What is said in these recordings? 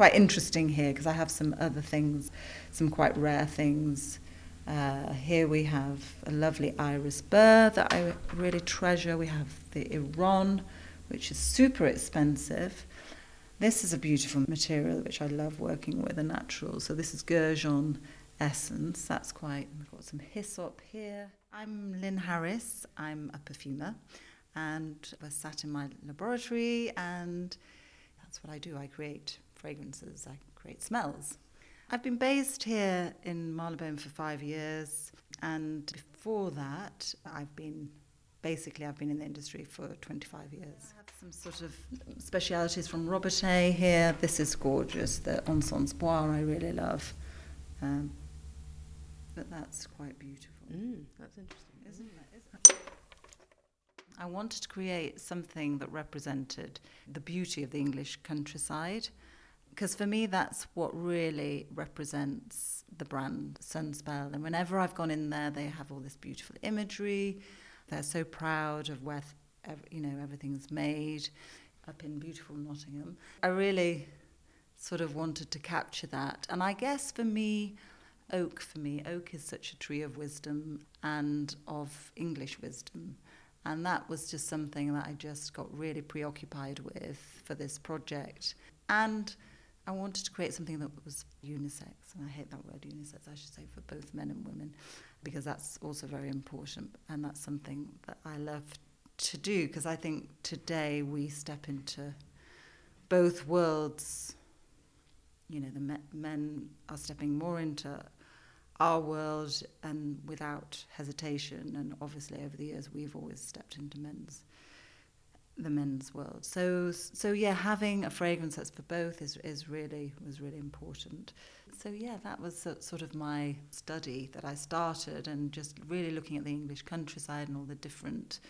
quite interesting here because I have some other things, some quite rare things. Uh, here we have a lovely iris burr that I really treasure. We have the Iran, which is super expensive. This is a beautiful material which I love working with, a natural. So this is Gurjun essence. That's quite, we've got some hyssop here. I'm Lyn Harris. I'm a perfumer and I sat in my laboratory and that's what I do. I create fragrances, I create smells. I've been based here in Marylebone for five years and before that I've been basically I've been in the industry for 25 years. I have some sort of specialities from Robertet here. This is gorgeous. The Encens Bois I really love. Um, but that's quite beautiful. Mm, that's interesting, isn't it? Isn't it? I wanted to create something that represented the beauty of the English countryside. Because for me, that's what really represents the brand Sunspel. And whenever I've gone in there, they have all this beautiful imagery. They're so proud of where, you know, everything's made up in beautiful Nottingham. I really sort of wanted to capture that. And I guess for me, oak for me, oak is such a tree of wisdom and of English wisdom. And that was just something that I just got really preoccupied with for this project. And I wanted to create something that was unisex, and I hate that word unisex, I should say, for both men and women, because that's also very important, and that's something that I love to do, because I think today we step into both worlds. You know, the me- men are stepping more into our world and without hesitation, and obviously over the years we've always stepped into men's the men's world. So so yeah, having a fragrance that's for both is is really was really important. So yeah, that was sort of my study that I started, and just really looking at the English countryside and all the different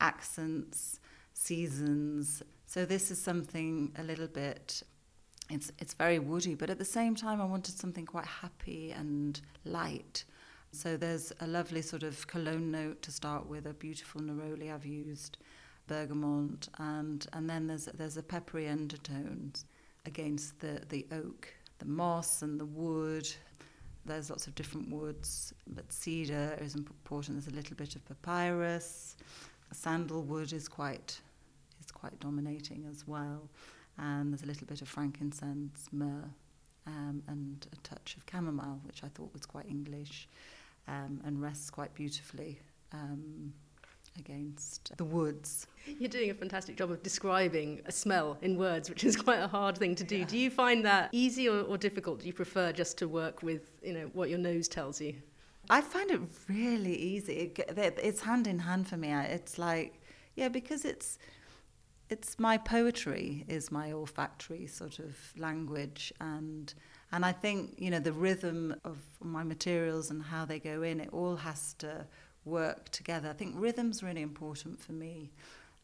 accents, seasons. So this is something a little bit. It's it's very woody, but at the same time, I wanted something quite happy and light. So there's a lovely sort of cologne note to start with, a beautiful neroli I've used bergamot, and and then there's there's a peppery undertones against the the oak, the moss and the wood. There's lots of different woods, but cedar is important. There's a little bit of papyrus. Sandalwood is quite is quite dominating as well, and there's a little bit of frankincense, myrrh, um, and a touch of chamomile, which I thought was quite English, um, and rests quite beautifully. Um, against the woods. You're doing a fantastic job of describing a smell in words, which is quite a hard thing to do. Yeah. Do you find that easy or, or difficult? Do you prefer just to work with, you know, what your nose tells you? I find it really easy. It, it's hand in hand for me. It's like, yeah, because it's it's my poetry is my olfactory sort of language and and I think you know the rhythm of my materials and how they go in it all has to work together. I think rhythm's really important for me.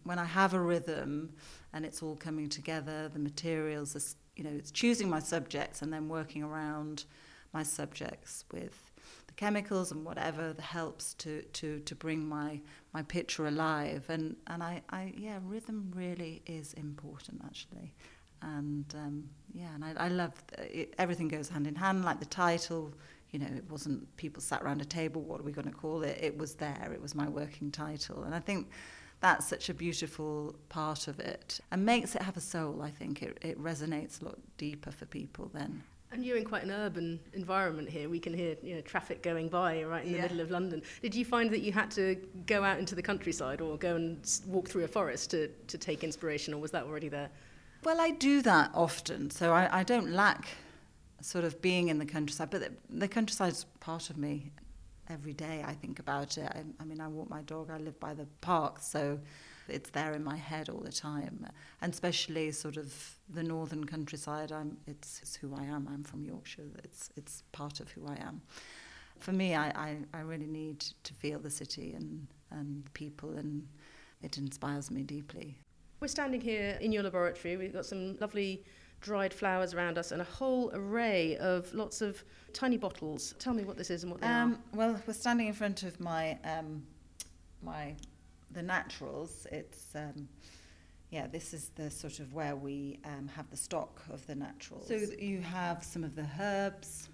When I have a rhythm and it's all coming together, the materials, are, you know, it's choosing my subjects and then working around my subjects with the chemicals and whatever that helps to, to, to bring my, my picture alive. And, and I, I, yeah, rhythm really is important actually. And um, yeah, and I, I love it, everything goes hand in hand, like the title, you know, it wasn't people sat around a table, what are we going to call it? It was there, it was my working title. And I think that's such a beautiful part of it and makes it have a soul, I think. It, it resonates a lot deeper for people then. And you're in quite an urban environment here. We can hear you know, traffic going by right in the yeah. middle of London. Did you find that you had to go out into the countryside or go and walk through a forest to, to take inspiration, or was that already there? Well, I do that often, so I, I don't lack sort of being in the countryside. But the, the countryside's part of me. Every day I think about it. I, I mean, I walk my dog. I live by the park, so it's there in my head all the time. And especially sort of the northern countryside. I'm. It's, it's who I am. I'm from Yorkshire. It's it's part of who I am. For me, I, I, I really need to feel the city and and people, and it inspires me deeply. We're standing here in your laboratory. We've got some lovely dried flowers around us and a whole array of lots of tiny bottles. Tell me what this is and what they um, are. Well, we're standing in front of my um, my the naturals. It's um, yeah, this is the sort of where we um, have the stock of the naturals. So you have some of the herbs.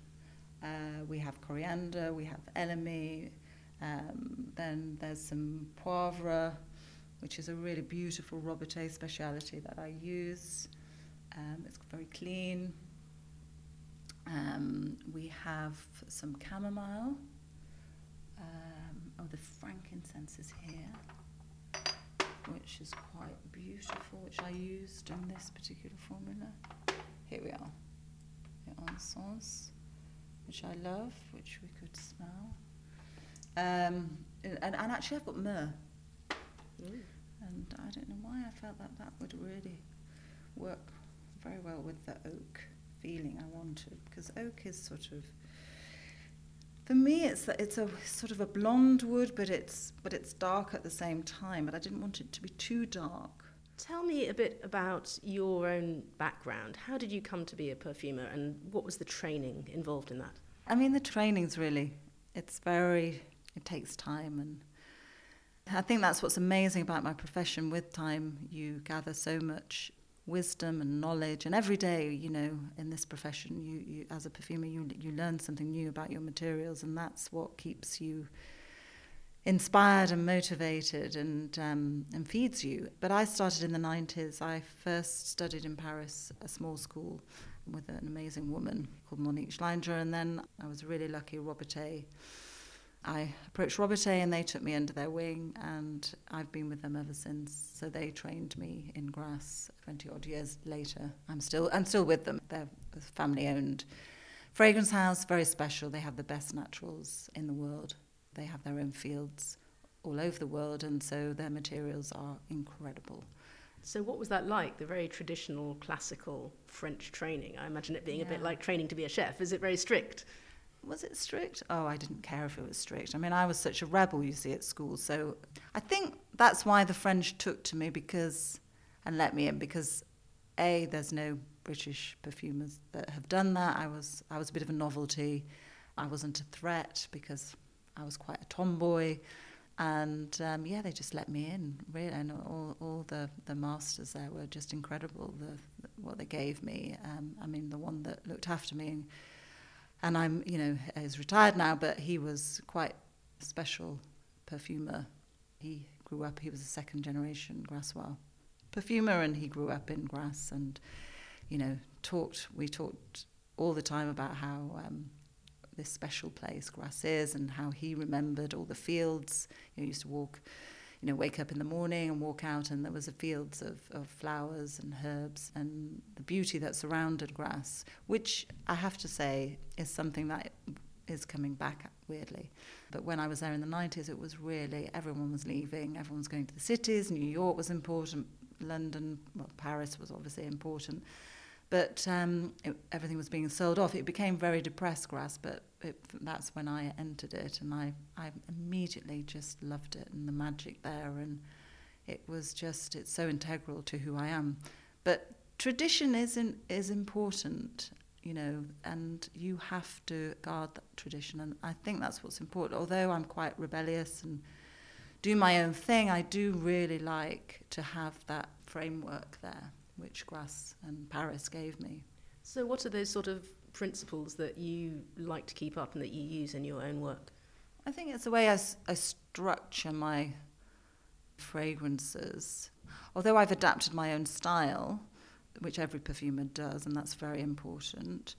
Uh, we have coriander. We have elemi. Um, then there's some poivre, which is a really beautiful Robertet speciality that I use. Um, it's very clean. Um, we have some chamomile. Um, oh, the frankincense is here which is quite beautiful, which I used in this particular formula. Here we are, the encens, which I love, which we could smell. Um, and, and actually, I've got myrrh. And I don't know why I felt that that would really work very well with the oak feeling I wanted, because oak is sort of for me, it's it's a sort of a blonde wood, but it's but it's dark at the same time. But I didn't want it to be too dark. Tell me a bit about your own background. How did you come to be a perfumer, and what was the training involved in that? I mean, the training's really it's very it takes time, and I think that's what's amazing about my profession. With time, you gather so much wisdom and knowledge. And every day, you know, in this profession, you, you as a perfumer, you you learn something new about your materials, and that's what keeps you inspired and motivated and um, and feeds you. But I started in the 90s. I first studied in Paris, a small school, with an amazing woman called Monique Schlienger, and then I was really lucky. Robertet I approached Robertet and they took me under their wing, and I've been with them ever since. So they trained me in Grasse 20 odd years later. I'm still, I'm still with them. They're a family owned fragrance house, very special. They have the best naturals in the world. They have their own fields all over the world, and so their materials are incredible. So, what was that like, the very traditional classical French training? I imagine it being yeah. a bit like training to be a chef. Is it very strict? Was it strict? Oh, I didn't care if it was strict. I mean, I was such a rebel, you see, at school. So I think that's why the French took to me because, and let me in because, a, there's no British perfumers that have done that. I was, I was a bit of a novelty. I wasn't a threat because I was quite a tomboy. And um, yeah, they just let me in, really. And all, all the, the masters there were just incredible, the, the what they gave me. Um, I mean, the one that looked after me and I'm, you know, he's retired now, but he was quite a special perfumer. He grew up, he was a second generation Grassois perfumer, and he grew up in Grasse and, you know, talked, we talked all the time about how um, this special place Grasse is and how he remembered all the fields. You know, he used to walk you know, wake up in the morning and walk out, and there was a fields of, of flowers and herbs and the beauty that surrounded Grasse, which I have to say is something that is coming back weirdly. But when I was there in the 90s, it was really everyone was leaving, everyone was going to the cities. New York was important, London, well, Paris was obviously important. But um, it, everything was being sold off. It became very depressed Grasse, but it, that's when I entered it, and I, I immediately just loved it and the magic there, and it was just it's so integral to who I am. But tradition is in, is important, you know, and you have to guard that tradition, and I think that's what's important. Although I'm quite rebellious and do my own thing, I do really like to have that framework there which Grasse and Paris gave me. So, what are those sort of principles that you like to keep up and that you use in your own work? I think it's the way I, I structure my fragrances. Although I've adapted my own style, which every perfumer does, and that's very important,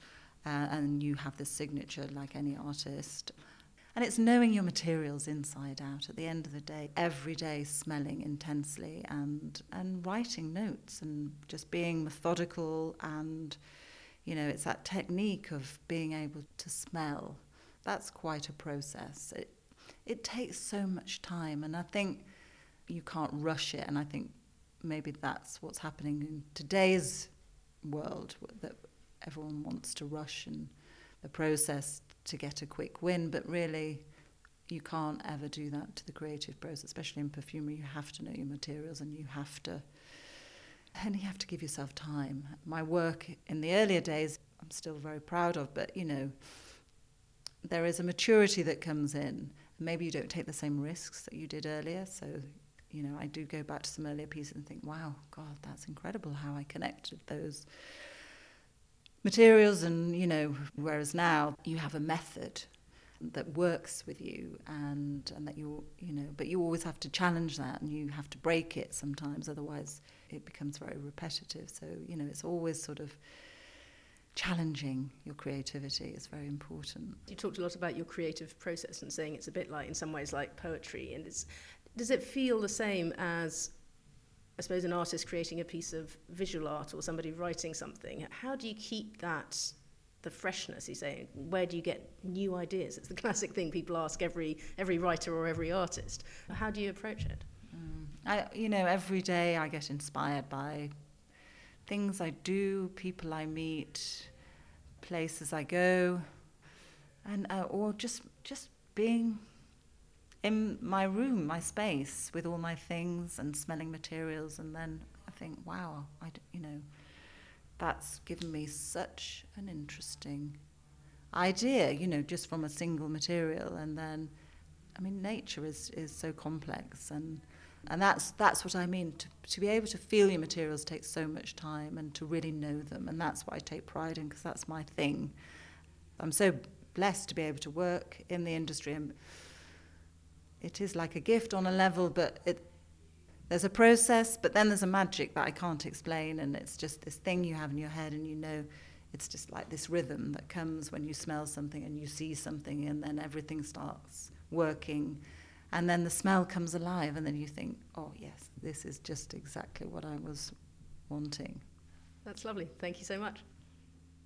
uh, and you have this signature like any artist. And it's knowing your materials inside out at the end of the day, every day smelling intensely and, and writing notes and just being methodical. And, you know, it's that technique of being able to smell. That's quite a process. It, it takes so much time. And I think you can't rush it. And I think maybe that's what's happening in today's world that everyone wants to rush and the process to get a quick win, but really you can't ever do that to the creative process, especially in perfumery. You have to know your materials and you have to and you have to give yourself time. My work in the earlier days I'm still very proud of, but you know, there is a maturity that comes in. Maybe you don't take the same risks that you did earlier, so you know, I do go back to some earlier pieces and think, wow, God, that's incredible how I connected those materials and you know whereas now you have a method that works with you and and that you you know but you always have to challenge that and you have to break it sometimes otherwise it becomes very repetitive. So you know it's always sort of challenging your creativity is very important. You talked a lot about your creative process and saying it's a bit like in some ways like poetry. And it's does it feel the same as I suppose an artist creating a piece of visual art or somebody writing something, how do you keep that the freshness you say? Where do you get new ideas? It's the classic thing people ask every every writer or every artist. How do you approach it? Mm. I, you know every day i get inspired by things i do people i meet places i go and uh, or just just being in my room, my space, with all my things and smelling materials, and then I think, wow, I, you know, that's given me such an interesting idea, you know, just from a single material, and then, I mean, nature is is so complex, and and that's that's what I mean. To to be able to feel your materials takes so much time, and to really know them, and that's what I take pride in because that's my thing. I'm so blessed to be able to work in the industry and it is like a gift on a level, but it, there's a process, but then there's a magic that I can't explain, and it's just this thing you have in your head, and you know it's just like this rhythm that comes when you smell something and you see something, and then everything starts working. And then the smell comes alive, and then you think, oh, yes, this is just exactly what I was wanting. That's lovely. Thank you so much.